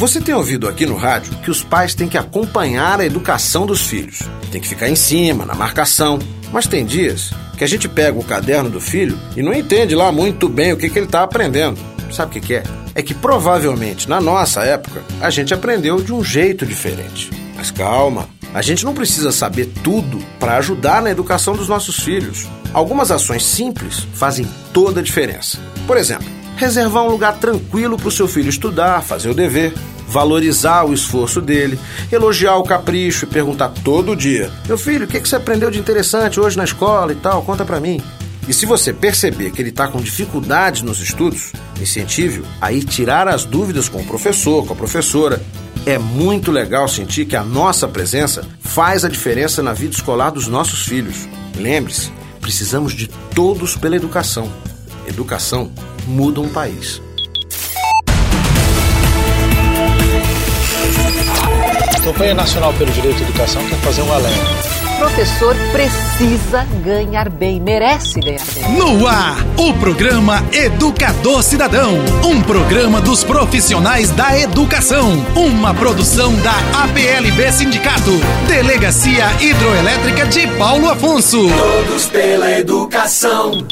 Você tem ouvido aqui no rádio que os pais têm que acompanhar a educação dos filhos. Tem que ficar em cima, na marcação. Mas tem dias que a gente pega o caderno do filho e não entende lá muito bem o que, que ele está aprendendo. Sabe o que, que é? É que provavelmente na nossa época a gente aprendeu de um jeito diferente. Mas calma, a gente não precisa saber tudo para ajudar na educação dos nossos filhos. Algumas ações simples fazem toda a diferença. Por exemplo, reservar um lugar tranquilo para o seu filho estudar, fazer o dever, valorizar o esforço dele, elogiar o capricho e perguntar todo dia: Meu filho, o que você aprendeu de interessante hoje na escola e tal? Conta para mim. E se você perceber que ele está com dificuldades nos estudos, incentive-o a ir tirar as dúvidas com o professor, com a professora. É muito legal sentir que a nossa presença faz a diferença na vida escolar dos nossos filhos. Lembre-se, precisamos de todos pela educação. Educação muda um país. A Campanha Nacional pelo Direito à Educação quer fazer um alerta professor precisa ganhar bem, merece ganhar bem. No ar, o programa Educador Cidadão, um programa dos profissionais da educação, uma produção da APLB Sindicato, Delegacia Hidroelétrica de Paulo Afonso. Todos pela educação.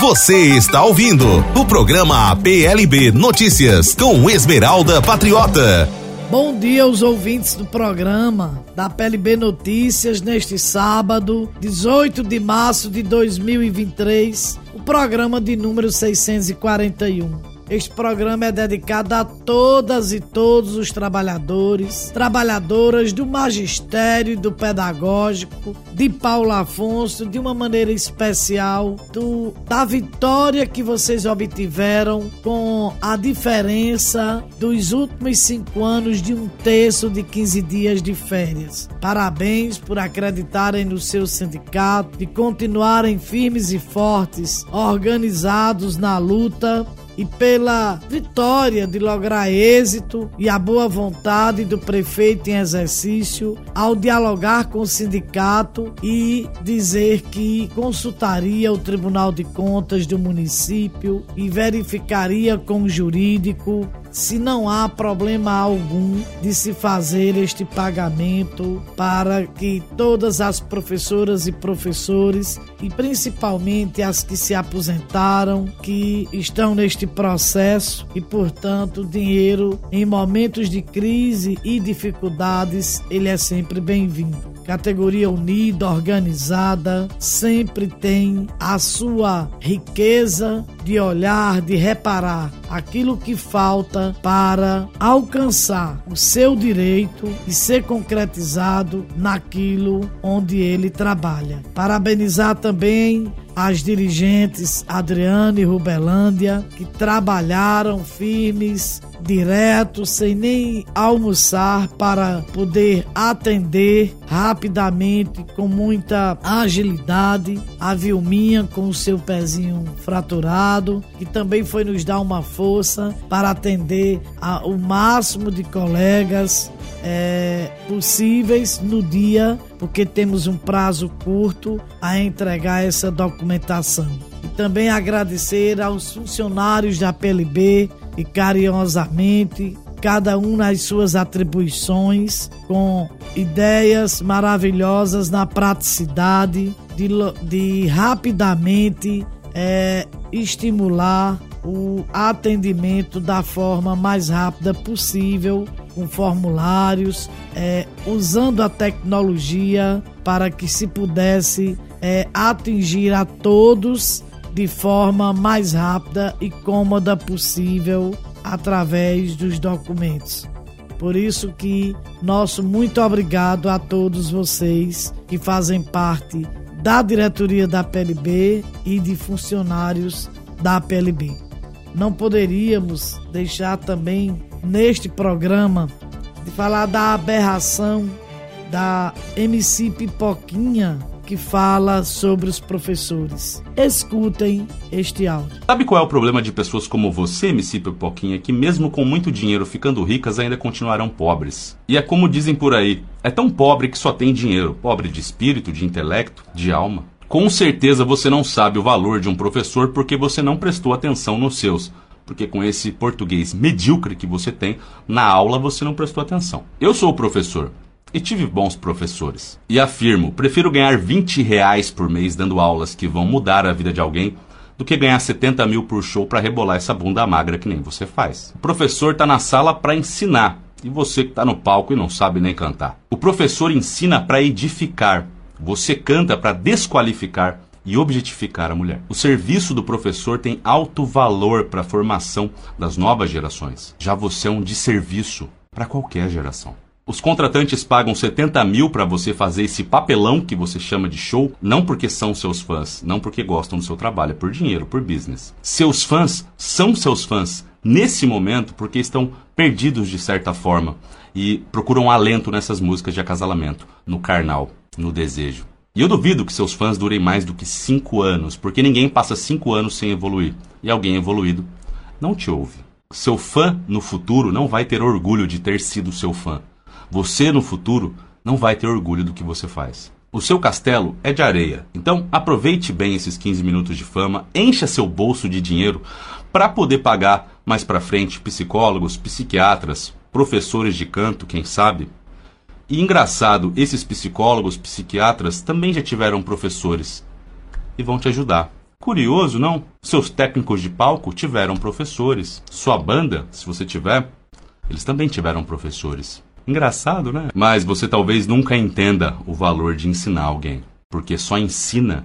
Você está ouvindo o programa APLB Notícias com Esmeralda Patriota. Bom dia aos ouvintes do programa da PLB Notícias neste sábado, 18 de março de 2023, o programa de número 641. Este programa é dedicado a todas e todos os trabalhadores, trabalhadoras do magistério e do pedagógico, de Paulo Afonso, de uma maneira especial, do, da vitória que vocês obtiveram com a diferença dos últimos cinco anos de um terço de 15 dias de férias. Parabéns por acreditarem no seu sindicato, de continuarem firmes e fortes, organizados na luta e pela vitória de lograr êxito e a boa vontade do prefeito em exercício ao dialogar com o sindicato e dizer que consultaria o Tribunal de Contas do município e verificaria com o jurídico se não há problema algum de se fazer este pagamento para que todas as professoras e professores e principalmente as que se aposentaram, que estão neste processo e, portanto, dinheiro em momentos de crise e dificuldades, ele é sempre bem-vindo categoria unida, organizada, sempre tem a sua riqueza de olhar, de reparar aquilo que falta para alcançar o seu direito e ser concretizado naquilo onde ele trabalha. Parabenizar também as dirigentes Adriane e Rubelândia, que trabalharam firmes, direto, sem nem almoçar, para poder atender rapidamente, com muita agilidade, a Vilminha com o seu pezinho fraturado, que também foi nos dar uma força para atender a, o máximo de colegas é, possíveis no dia, porque temos um prazo curto a entregar essa documentação. E também agradecer aos funcionários da PLB e carinhosamente cada um nas suas atribuições, com ideias maravilhosas na praticidade de, de rapidamente é, estimular o atendimento da forma mais rápida possível com formulários, é, usando a tecnologia para que se pudesse é, atingir a todos de forma mais rápida e cômoda possível através dos documentos. Por isso que nosso muito obrigado a todos vocês que fazem parte da diretoria da PLB e de funcionários da PLB. Não poderíamos deixar também neste programa de falar da aberração da MC Pipoquinha que fala sobre os professores. Escutem este áudio. Sabe qual é o problema de pessoas como você, MC Pipoquinha, que mesmo com muito dinheiro ficando ricas ainda continuarão pobres? E é como dizem por aí, é tão pobre que só tem dinheiro, pobre de espírito, de intelecto, de alma. Com certeza você não sabe o valor de um professor porque você não prestou atenção nos seus porque com esse português medíocre que você tem, na aula você não prestou atenção. Eu sou o professor e tive bons professores. E afirmo, prefiro ganhar 20 reais por mês dando aulas que vão mudar a vida de alguém do que ganhar 70 mil por show para rebolar essa bunda magra que nem você faz. O professor está na sala para ensinar e você que está no palco e não sabe nem cantar. O professor ensina para edificar, você canta para desqualificar e objetificar a mulher. O serviço do professor tem alto valor para a formação das novas gerações. Já você é um desserviço para qualquer geração. Os contratantes pagam 70 mil para você fazer esse papelão que você chama de show, não porque são seus fãs, não porque gostam do seu trabalho, é por dinheiro, por business. Seus fãs são seus fãs nesse momento porque estão perdidos de certa forma e procuram alento nessas músicas de acasalamento, no carnal, no desejo. E eu duvido que seus fãs durem mais do que cinco anos, porque ninguém passa cinco anos sem evoluir. E alguém evoluído não te ouve. Seu fã no futuro não vai ter orgulho de ter sido seu fã. Você no futuro não vai ter orgulho do que você faz. O seu castelo é de areia, então aproveite bem esses 15 minutos de fama, encha seu bolso de dinheiro para poder pagar mais para frente psicólogos, psiquiatras, professores de canto, quem sabe, e engraçado, esses psicólogos, psiquiatras também já tiveram professores e vão te ajudar. Curioso, não? Seus técnicos de palco tiveram professores. Sua banda, se você tiver, eles também tiveram professores. Engraçado, né? Mas você talvez nunca entenda o valor de ensinar alguém, porque só ensina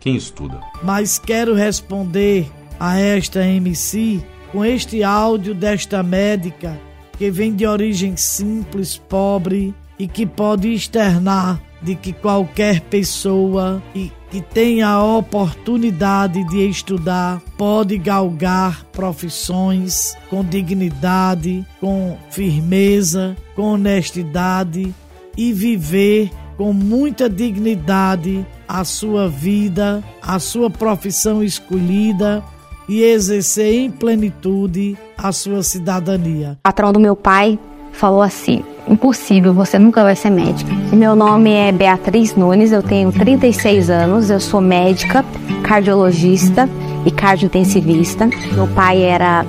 quem estuda. Mas quero responder a esta MC com este áudio desta médica que vem de origem simples, pobre e que pode externar de que qualquer pessoa e que tenha a oportunidade de estudar pode galgar profissões com dignidade, com firmeza, com honestidade e viver com muita dignidade a sua vida, a sua profissão escolhida e exercer em plenitude a sua cidadania. O patrão do meu pai falou assim: impossível, você nunca vai ser médica. Meu nome é Beatriz Nunes, eu tenho 36 anos, eu sou médica, cardiologista e cardiointensivista. Meu pai era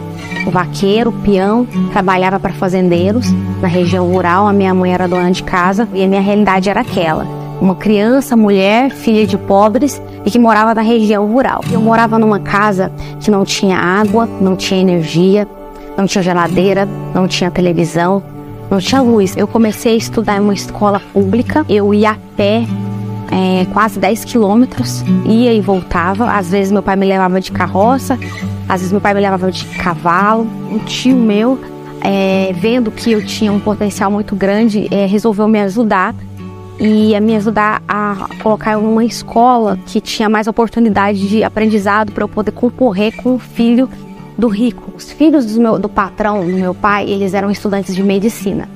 vaqueiro, peão, trabalhava para fazendeiros na região rural, a minha mãe era dona de casa e a minha realidade era aquela uma criança, mulher, filha de pobres e que morava na região rural. Eu morava numa casa que não tinha água, não tinha energia, não tinha geladeira, não tinha televisão, não tinha luz. Eu comecei a estudar em uma escola pública, eu ia a pé. É, quase 10 quilômetros, ia e voltava. Às vezes meu pai me levava de carroça, às vezes meu pai me levava de cavalo. Um tio meu, é, vendo que eu tinha um potencial muito grande, é, resolveu me ajudar e me ajudar a colocar em uma escola que tinha mais oportunidade de aprendizado para eu poder concorrer com o filho do rico. Os filhos do, meu, do patrão, do meu pai, eles eram estudantes de medicina.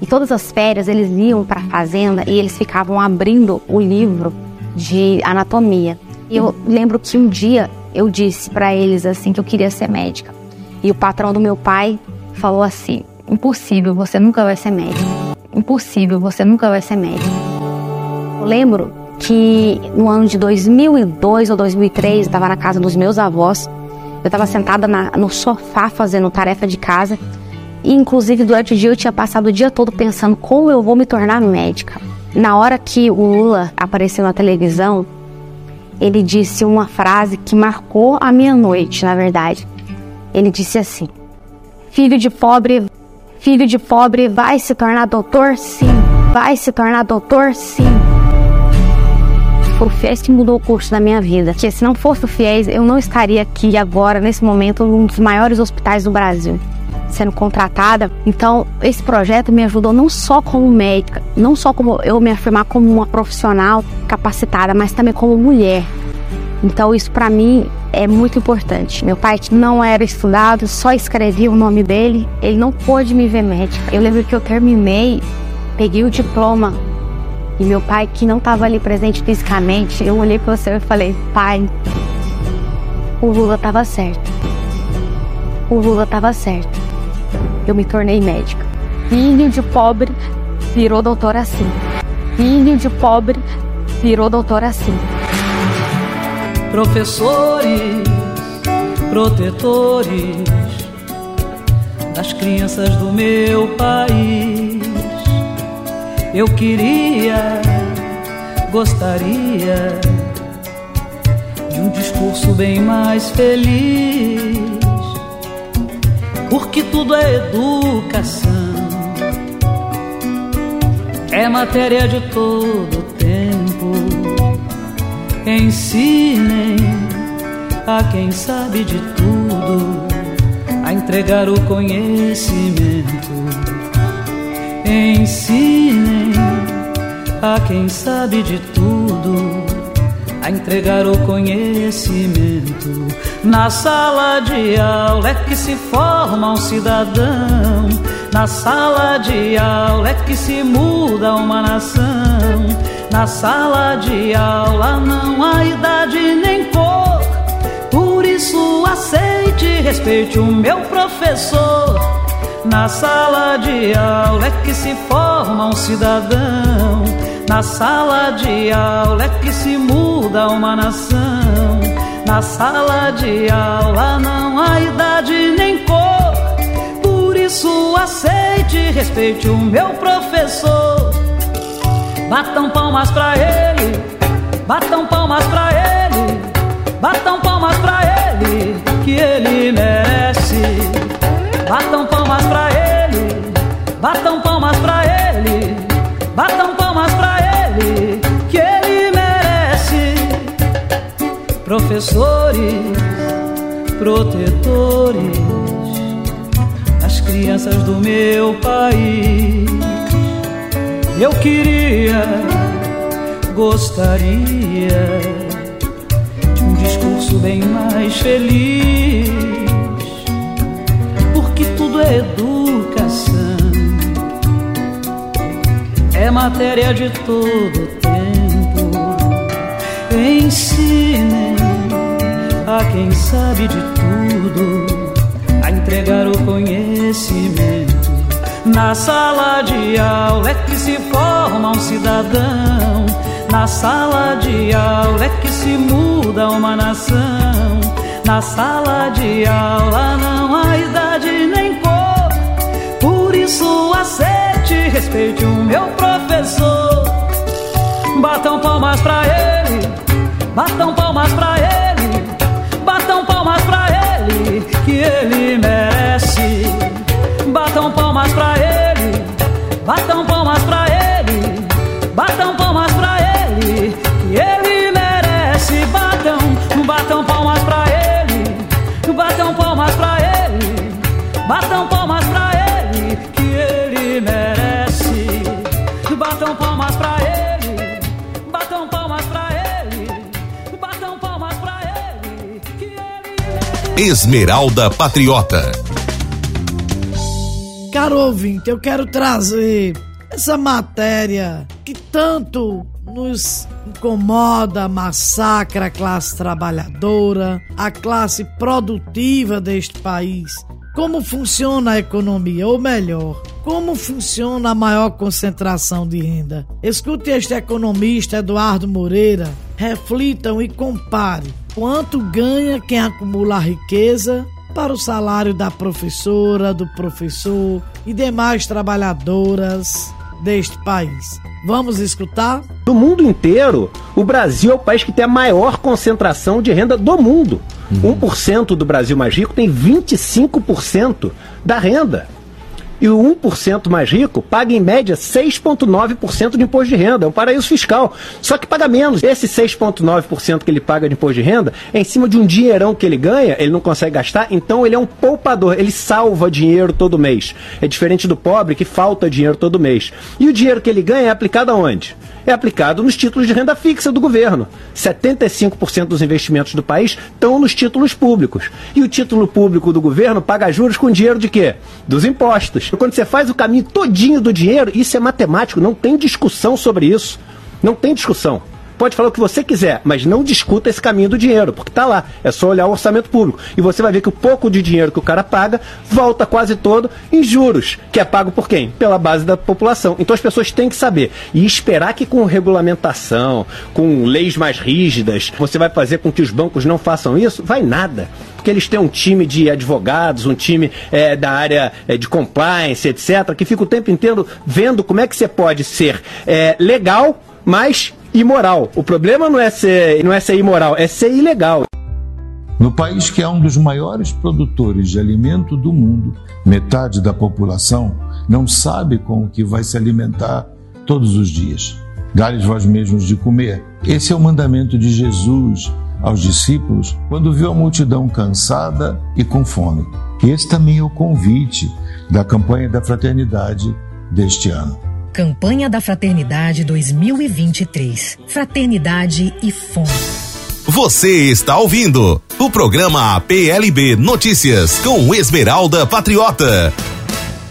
E todas as férias eles iam para a fazenda e eles ficavam abrindo o livro de anatomia. E eu lembro que um dia eu disse para eles assim que eu queria ser médica. E o patrão do meu pai falou assim: "Impossível, você nunca vai ser médica." impossível, você nunca vai ser médico. Eu lembro que no ano de 2002 ou 2003, eu estava na casa dos meus avós. Eu estava sentada na, no sofá fazendo tarefa de casa. E, inclusive, durante o dia eu tinha passado o dia todo pensando como eu vou me tornar médica. Na hora que o Lula apareceu na televisão, ele disse uma frase que marcou a minha noite, na verdade. Ele disse assim: Filho de pobre Filho de pobre vai se tornar doutor? Sim. Vai se tornar doutor? Sim. Foi o FIES que mudou o curso da minha vida. Porque se não fosse o FIES, eu não estaria aqui agora, nesse momento, num dos maiores hospitais do Brasil sendo contratada. Então, esse projeto me ajudou não só como médica, não só como eu me afirmar como uma profissional capacitada, mas também como mulher. Então isso para mim é muito importante. Meu pai não era estudado, só escrevia o nome dele, ele não pôde me ver médica. Eu lembro que eu terminei, peguei o diploma e meu pai que não estava ali presente fisicamente, eu olhei para você e falei: "Pai, o Lula estava certo. O Lula estava certo. Eu me tornei médica. Filho de pobre virou doutor assim. Filho de pobre virou doutor assim." professores, protetores das crianças do meu país. Eu queria, gostaria de um discurso bem mais feliz, porque tudo é educação, é matéria de todo tempo. Ensinem a quem sabe de tudo a entregar o conhecimento. Ensinem a quem sabe de tudo a entregar o conhecimento. Na sala de aula é que se forma um cidadão. Na sala de aula é que se muda uma nação. Na sala de aula não há idade nem cor. Por isso aceite e respeite o meu professor. Na sala de aula é que se forma um cidadão. Na sala de aula é que se muda uma nação. Na sala de aula não há idade nem cor. Por isso aceite e respeite o meu professor. Batam palmas pra ele, batam palmas pra ele, batam palmas pra ele, que ele merece. Batam palmas pra ele, batam palmas pra ele, batam palmas pra ele, que ele merece. Professores, protetores, as crianças do meu país. Eu queria, gostaria de um discurso bem mais feliz, educação, é matéria de todo tempo. Ensinem a quem sabe de tudo a entregar o conhecimento. Na sala de aula é que se forma um cidadão. Na sala de aula é que se muda uma nação. Na sala de aula não há idade nem isso aceite respeite o meu professor. Batam palmas pra ele, batam palmas pra ele, batam palmas pra ele, que ele merece. Batam palmas pra ele, batam palmas pra ele, Esmeralda Patriota. Caro ouvinte, eu quero trazer essa matéria que tanto nos incomoda, massacra a classe trabalhadora, a classe produtiva deste país. Como funciona a economia, ou melhor, como funciona a maior concentração de renda? Escute este economista Eduardo Moreira, reflitam e compare quanto ganha quem acumula riqueza para o salário da professora, do professor e demais trabalhadoras deste país. Vamos escutar? Do mundo inteiro, o Brasil é o país que tem a maior concentração de renda do mundo. 1% do Brasil mais rico tem 25% da renda. E o 1% mais rico paga em média 6,9% de imposto de renda. É um paraíso fiscal. Só que paga menos. Esse 6,9% que ele paga de imposto de renda é em cima de um dinheirão que ele ganha, ele não consegue gastar, então ele é um poupador. Ele salva dinheiro todo mês. É diferente do pobre que falta dinheiro todo mês. E o dinheiro que ele ganha é aplicado aonde? É aplicado nos títulos de renda fixa do governo. 75% dos investimentos do país estão nos títulos públicos. E o título público do governo paga juros com dinheiro de quê? Dos impostos. Quando você faz o caminho todinho do dinheiro, isso é matemático, não tem discussão sobre isso. Não tem discussão. Pode falar o que você quiser, mas não discuta esse caminho do dinheiro, porque está lá. É só olhar o orçamento público. E você vai ver que o pouco de dinheiro que o cara paga volta quase todo em juros, que é pago por quem? Pela base da população. Então as pessoas têm que saber. E esperar que com regulamentação, com leis mais rígidas, você vai fazer com que os bancos não façam isso, vai nada porque eles têm um time de advogados, um time é, da área é, de compliance, etc., que fica o tempo inteiro vendo como é que você pode ser é, legal, mas imoral. O problema não é ser, não é ser imoral, é ser ilegal. No país que é um dos maiores produtores de alimento do mundo, metade da população não sabe com o que vai se alimentar todos os dias. Dá-lhes vós mesmos de comer. Esse é o mandamento de Jesus aos discípulos quando viu a multidão cansada e com fome. Esse também é o convite da campanha da fraternidade deste ano. Campanha da Fraternidade 2023. Fraternidade e fome. Você está ouvindo o programa PLB Notícias com Esmeralda Patriota.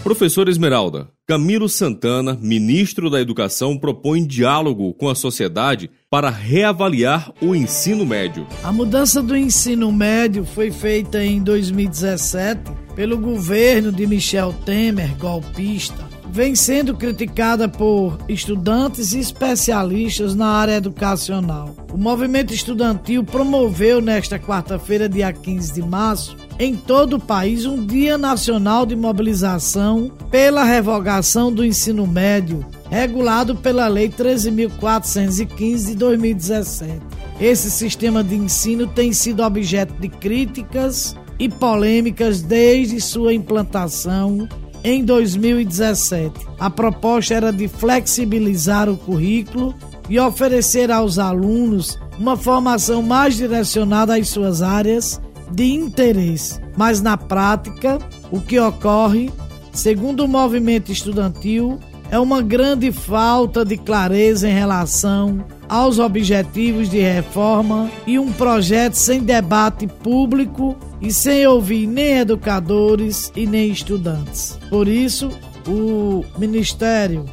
Professor Esmeralda, Camilo Santana, ministro da Educação, propõe diálogo com a sociedade para reavaliar o ensino médio. A mudança do ensino médio foi feita em 2017 pelo governo de Michel Temer, golpista vem sendo criticada por estudantes e especialistas na área educacional. O movimento estudantil promoveu nesta quarta-feira, dia 15 de março, em todo o país, um Dia Nacional de Mobilização pela revogação do ensino médio, regulado pela Lei 13.415 de 2017. Esse sistema de ensino tem sido objeto de críticas e polêmicas desde sua implantação em 2017. A proposta era de flexibilizar o currículo e oferecer aos alunos uma formação mais direcionada às suas áreas de interesse. Mas na prática, o que ocorre, segundo o movimento estudantil, é uma grande falta de clareza em relação aos objetivos de reforma e um projeto sem debate público e sem ouvir nem educadores e nem estudantes. Por isso, o Ministério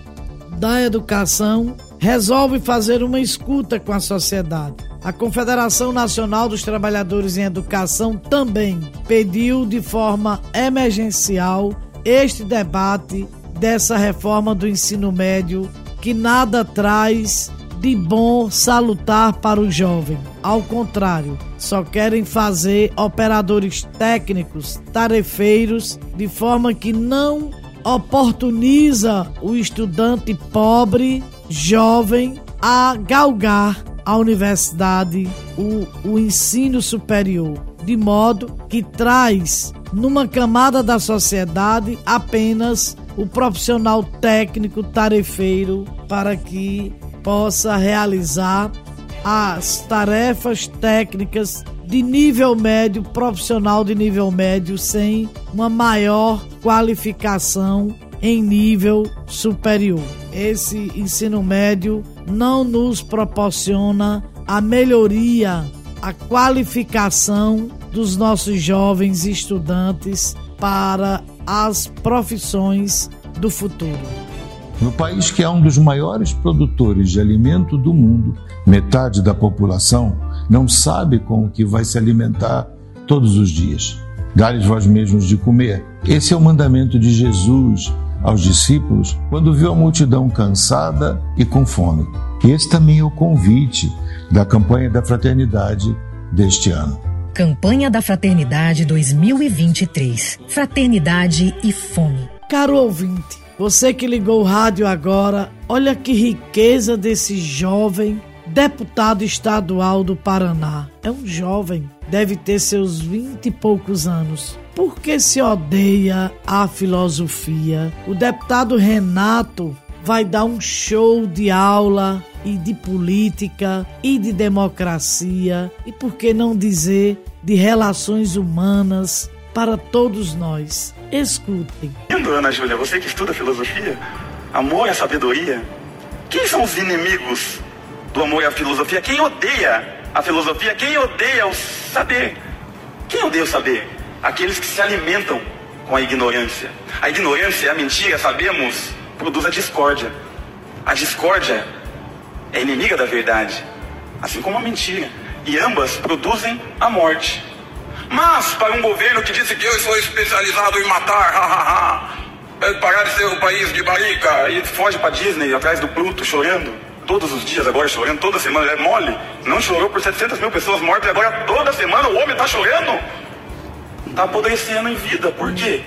da Educação resolve fazer uma escuta com a sociedade. A Confederação Nacional dos Trabalhadores em Educação também pediu de forma emergencial este debate dessa reforma do ensino médio que nada traz de bom salutar para o jovem. Ao contrário, só querem fazer operadores técnicos, tarefeiros, de forma que não oportuniza o estudante pobre, jovem, a galgar a universidade, o, o ensino superior, de modo que traz numa camada da sociedade apenas o profissional técnico tarefeiro para que possa realizar as tarefas técnicas de nível médio, profissional de nível médio, sem uma maior qualificação em nível superior. Esse ensino médio não nos proporciona a melhoria, a qualificação dos nossos jovens estudantes para as profissões do futuro. No país que é um dos maiores produtores de alimento do mundo, metade da população não sabe com o que vai se alimentar todos os dias. Dá-lhes vós mesmos de comer. Esse é o mandamento de Jesus aos discípulos quando viu a multidão cansada e com fome. Esse também é o convite da campanha da fraternidade deste ano. Campanha da Fraternidade 2023. Fraternidade e fome. Caro ouvinte, você que ligou o rádio agora, olha que riqueza desse jovem deputado estadual do Paraná. É um jovem, deve ter seus vinte e poucos anos. Por que se odeia a filosofia? O deputado Renato vai dar um show de aula e de política e de democracia e por que não dizer de relações humanas para todos nós. Escutem. Ana Júlia, você que estuda filosofia, amor e sabedoria, quem são os inimigos do amor a filosofia? Quem odeia a filosofia? Quem odeia o saber? Quem odeia o saber? Aqueles que se alimentam com a ignorância. A ignorância, a mentira, sabemos, produz a discórdia. A discórdia é inimiga da verdade. assim como a mentira. E ambas produzem a morte. Mas, para um governo que disse que eu sou especializado em matar, hahaha, é parar de ser o país de barica e foge para Disney atrás do Pluto chorando, todos os dias agora chorando, toda semana, é mole. Não chorou por 700 mil pessoas mortas e agora toda semana o homem está chorando. Está apodrecendo em vida, por quê?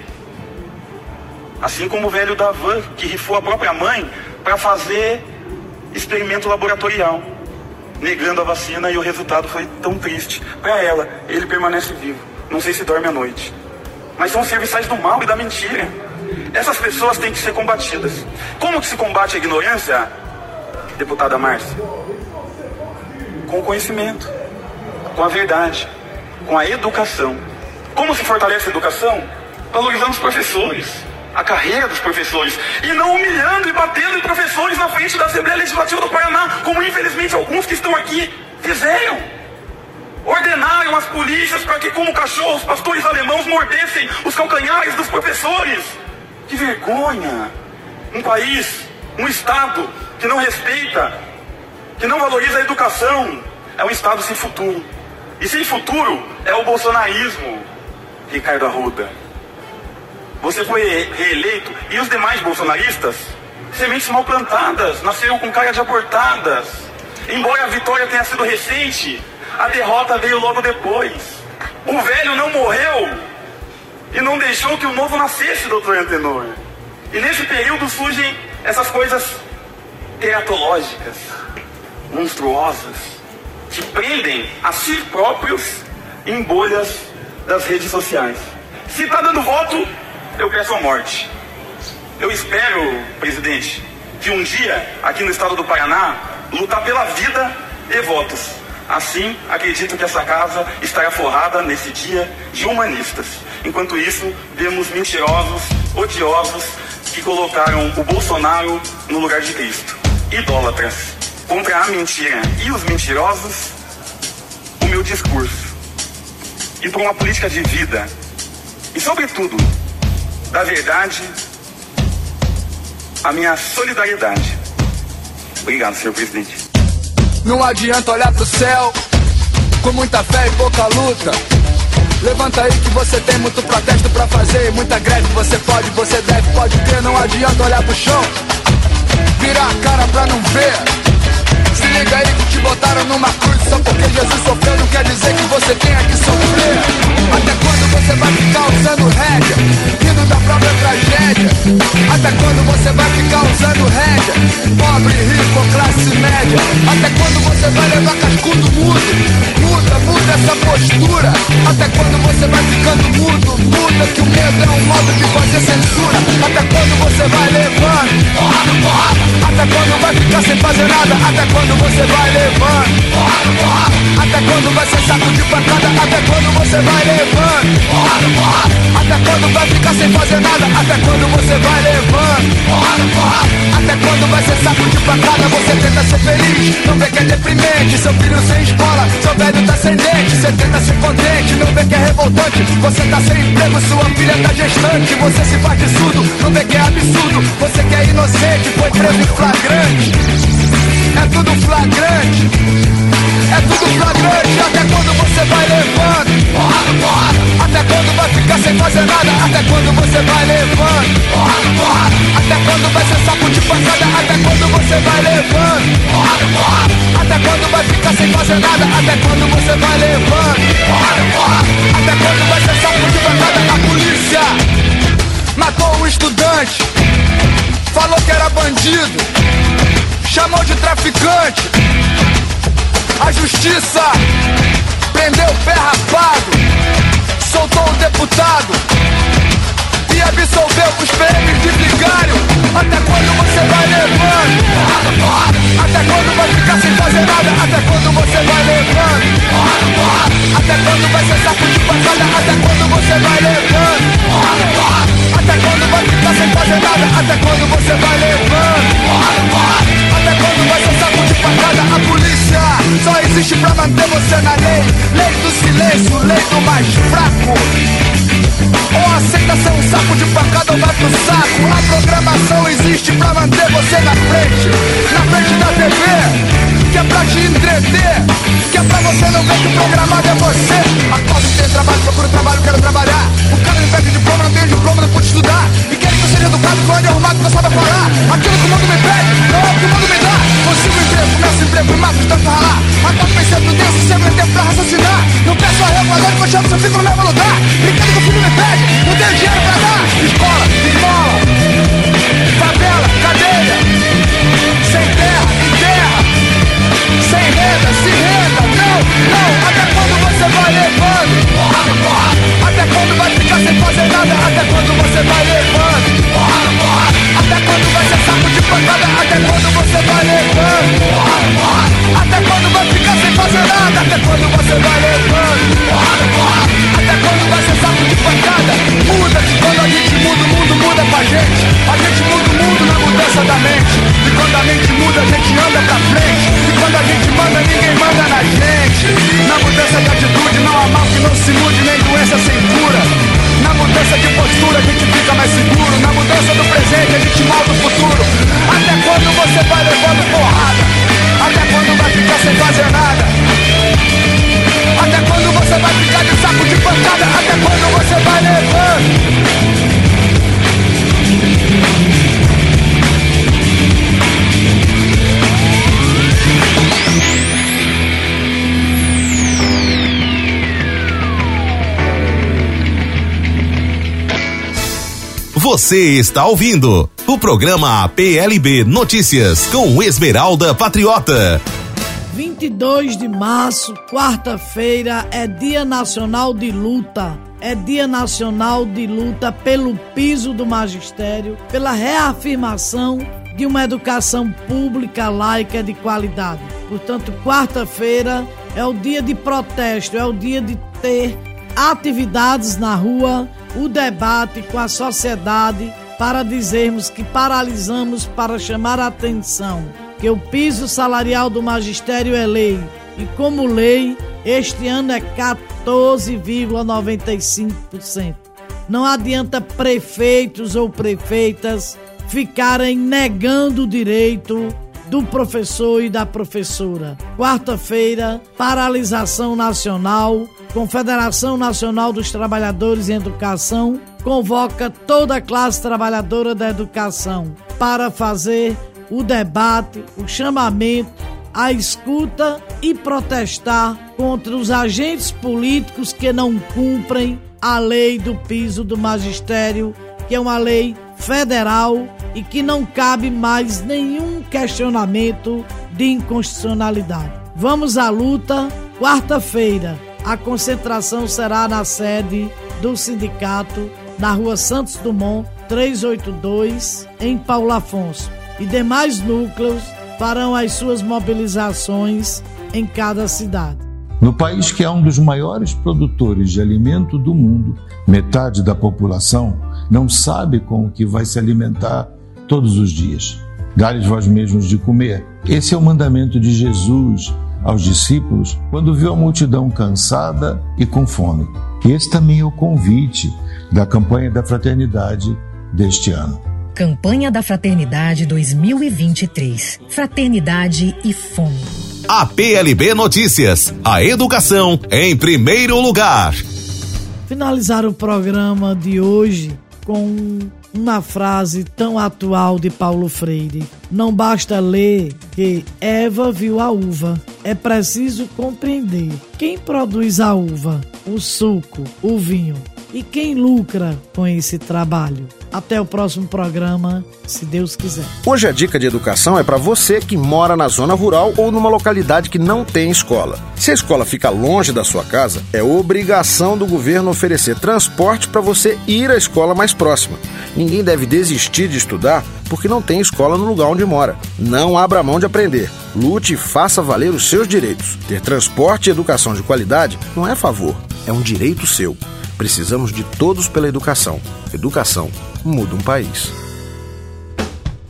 Assim como o velho Davan, que rifou a própria mãe para fazer experimento laboratorial, negando a vacina e o resultado foi tão triste. Para ela, ele permanece vivo. Não sei se dorme à noite. Mas são serviçais do mal e da mentira. Essas pessoas têm que ser combatidas. Como que se combate a ignorância, deputada Márcia? Com o conhecimento, com a verdade, com a educação. Como se fortalece a educação? Valorizando os professores, a carreira dos professores, e não humilhando e batendo em professores na frente da Assembleia Legislativa do Paraná, como infelizmente alguns que estão aqui fizeram. Ordenaram as polícias para que, como cachorros, pastores alemãos mordessem os calcanhares dos professores. Que vergonha! Um país, um Estado que não respeita, que não valoriza a educação, é um Estado sem futuro. E sem futuro é o bolsonarismo, Ricardo Arruda. Você foi reeleito e os demais bolsonaristas, sementes mal plantadas, nasceram com cara de abortadas. Embora a vitória tenha sido recente, a derrota veio logo depois. O velho não morreu e não deixou que o novo nascesse, doutor Antenor. E nesse período surgem essas coisas teatológicas, monstruosas, que prendem a si próprios em bolhas das redes sociais. Se está dando voto, eu peço a morte. Eu espero, presidente, que um dia, aqui no estado do Paraná, lutar pela vida e votos. Assim, acredito que essa casa estará forrada nesse dia de humanistas. Enquanto isso, vemos mentirosos, odiosos, que colocaram o Bolsonaro no lugar de Cristo. Idólatras. Contra a mentira e os mentirosos, o meu discurso. E por uma política de vida. E, sobretudo, da verdade, a minha solidariedade. Obrigado, senhor presidente. Não adianta olhar pro céu com muita fé e pouca luta. Levanta aí que você tem muito protesto pra fazer, muita greve. Você pode, você deve, pode ter. Não adianta olhar pro chão, virar a cara pra não ver. Se liga aí que te botaram numa cruz só porque Jesus sofreu. Não quer dizer que você tenha que sofrer. Até quando você vai ficar usando rédea, rindo da própria tragédia? Até quando você vai ficar usando rédea, pobre, rico, classe média? Até quando você vai levar você vai levando? Porrada, porrada. Até quando vai ficar sem fazer nada? Até quando você vai levando? Porrada, porrada. Até quando vai ser saco de pancada? Você tenta ser feliz, não vê que é deprimente. Seu filho sem escola, seu velho tá sem dente. Você tenta ser contente, não vê que é revoltante. Você tá sem emprego, sua filha tá gestante. Você se faz de surdo, não vê que é absurdo. Você que é inocente, foi preso flagrante. É tudo flagrante. É tudo flagrante. Até quando você vai levando? Até quando vai ficar sem fazer nada? Até quando você vai levando? Até quando vai ser saco de pancada? Até quando você vai levando? Até quando vai ficar sem fazer nada? Até quando você vai levando? Até quando vai ser saco de pancada? A polícia matou um estudante. Falou que era bandido. Chamou de traficante. A justiça prendeu o pé rapado, soltou o deputado e absolveu os prêmios de vigário. Até quando você vai levando? Até quando vai ficar sem fazer nada? Até quando você vai levando? Até quando vai ser saco de pancada? Até quando você vai levando? Até quando vai ficar sem fazer nada? Até quando você vai levando? Até quando vai ser saco de pancada? A polícia só existe pra manter você na lei. Lei do silêncio, lei do mais fraco. Ou aceita ser um saco de pancada ou vai pro saco. A programação existe pra manter você na frente, na frente da TV. Que é é pra te entreter, que é pra você não ver que programado é você. Acordo, tenho trabalho, procuro trabalho, quero trabalhar. O cara me pede diploma, não tenho diploma, não pude estudar. E querem que eu que eu saiba falar. Aquilo que o mundo me pede, não é o que o mundo me dá. Consigo emprego, começo emprego e mato de tanto ralar. Acordo pensando, não tenho sempre tempo pra raciocinar. Não peço arrego, agora que eu chamo, eu fico no mesmo lugar. Brincando que o filho me pede, não tenho dinheiro pra dar. Escola, esmola, favela, cadeia. Sem terra, em terra. Sem renda, se renda. Não, não, até quando você vai levando? Até quando vai ficar sem fazer nada? Até quando você vai levando? Saco de pancada? Até quando você vai levando? Até quando vai ficar sem fazer nada? Até quando você vai levando? Você está ouvindo o programa PLB Notícias com Esmeralda Patriota. 22 de março, quarta-feira, é Dia Nacional de Luta. É Dia Nacional de Luta pelo piso do magistério, pela reafirmação de uma educação pública laica de qualidade. Portanto, quarta-feira é o dia de protesto, é o dia de ter atividades na rua, o debate com a sociedade para dizermos que paralisamos para chamar a atenção que o piso salarial do magistério é lei e como lei este ano é 14,95%. Não adianta prefeitos ou prefeitas ficarem negando o direito do professor e da professora. Quarta-feira, paralisação nacional, Confederação Nacional dos Trabalhadores em Educação convoca toda a classe trabalhadora da educação para fazer o debate, o chamamento, a escuta e protestar contra os agentes políticos que não cumprem a lei do piso do magistério, que é uma lei federal e que não cabe mais nenhum questionamento de inconstitucionalidade. Vamos à luta. Quarta-feira, a concentração será na sede do sindicato, na rua Santos Dumont, 382, em Paulo Afonso. E demais núcleos farão as suas mobilizações em cada cidade. No país que é um dos maiores produtores de alimento do mundo, metade da população não sabe com o que vai se alimentar todos os dias. Dá-lhes vós mesmos de comer. Esse é o mandamento de Jesus aos discípulos quando viu a multidão cansada e com fome. Esse também é o convite da campanha da fraternidade deste ano. Campanha da Fraternidade 2023. Fraternidade e fome. A PLB Notícias. A educação em primeiro lugar. Finalizar o programa de hoje com uma frase tão atual de Paulo Freire. Não basta ler que Eva viu a uva. É preciso compreender quem produz a uva, o suco, o vinho e quem lucra com esse trabalho. Até o próximo programa, se Deus quiser. Hoje a dica de educação é para você que mora na zona rural ou numa localidade que não tem escola. Se a escola fica longe da sua casa, é obrigação do governo oferecer transporte para você ir à escola mais próxima. Ninguém deve desistir de estudar porque não tem escola no lugar onde mora. Não abra mão de aprender. Lute e faça valer os seus direitos. Ter transporte e educação de qualidade não é favor, é um direito seu. Precisamos de todos pela educação. Educação muda um país.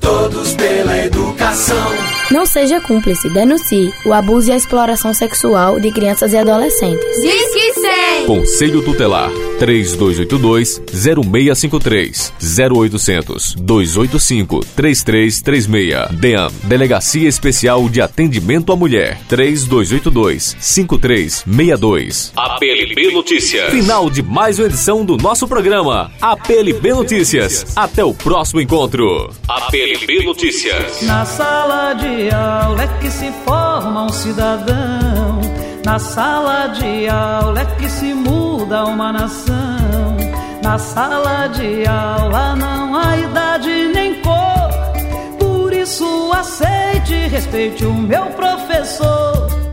Todos pela educação. Não seja cúmplice, denuncie o abuso e a exploração sexual de crianças e adolescentes. Disque 100. Conselho Tutelar 3282-0653 0800 285 3336 DEAM Delegacia Especial de Atendimento à Mulher 3282 5362 APLB Notícias. Final de mais uma edição do nosso programa APLB Notícias. Até o próximo encontro. APLB Notícias. Na sala de aula é que se forma um cidadão na sala de aula é que se muda uma nação. Na sala de aula não há idade nem cor. Por isso aceite e respeite o meu professor.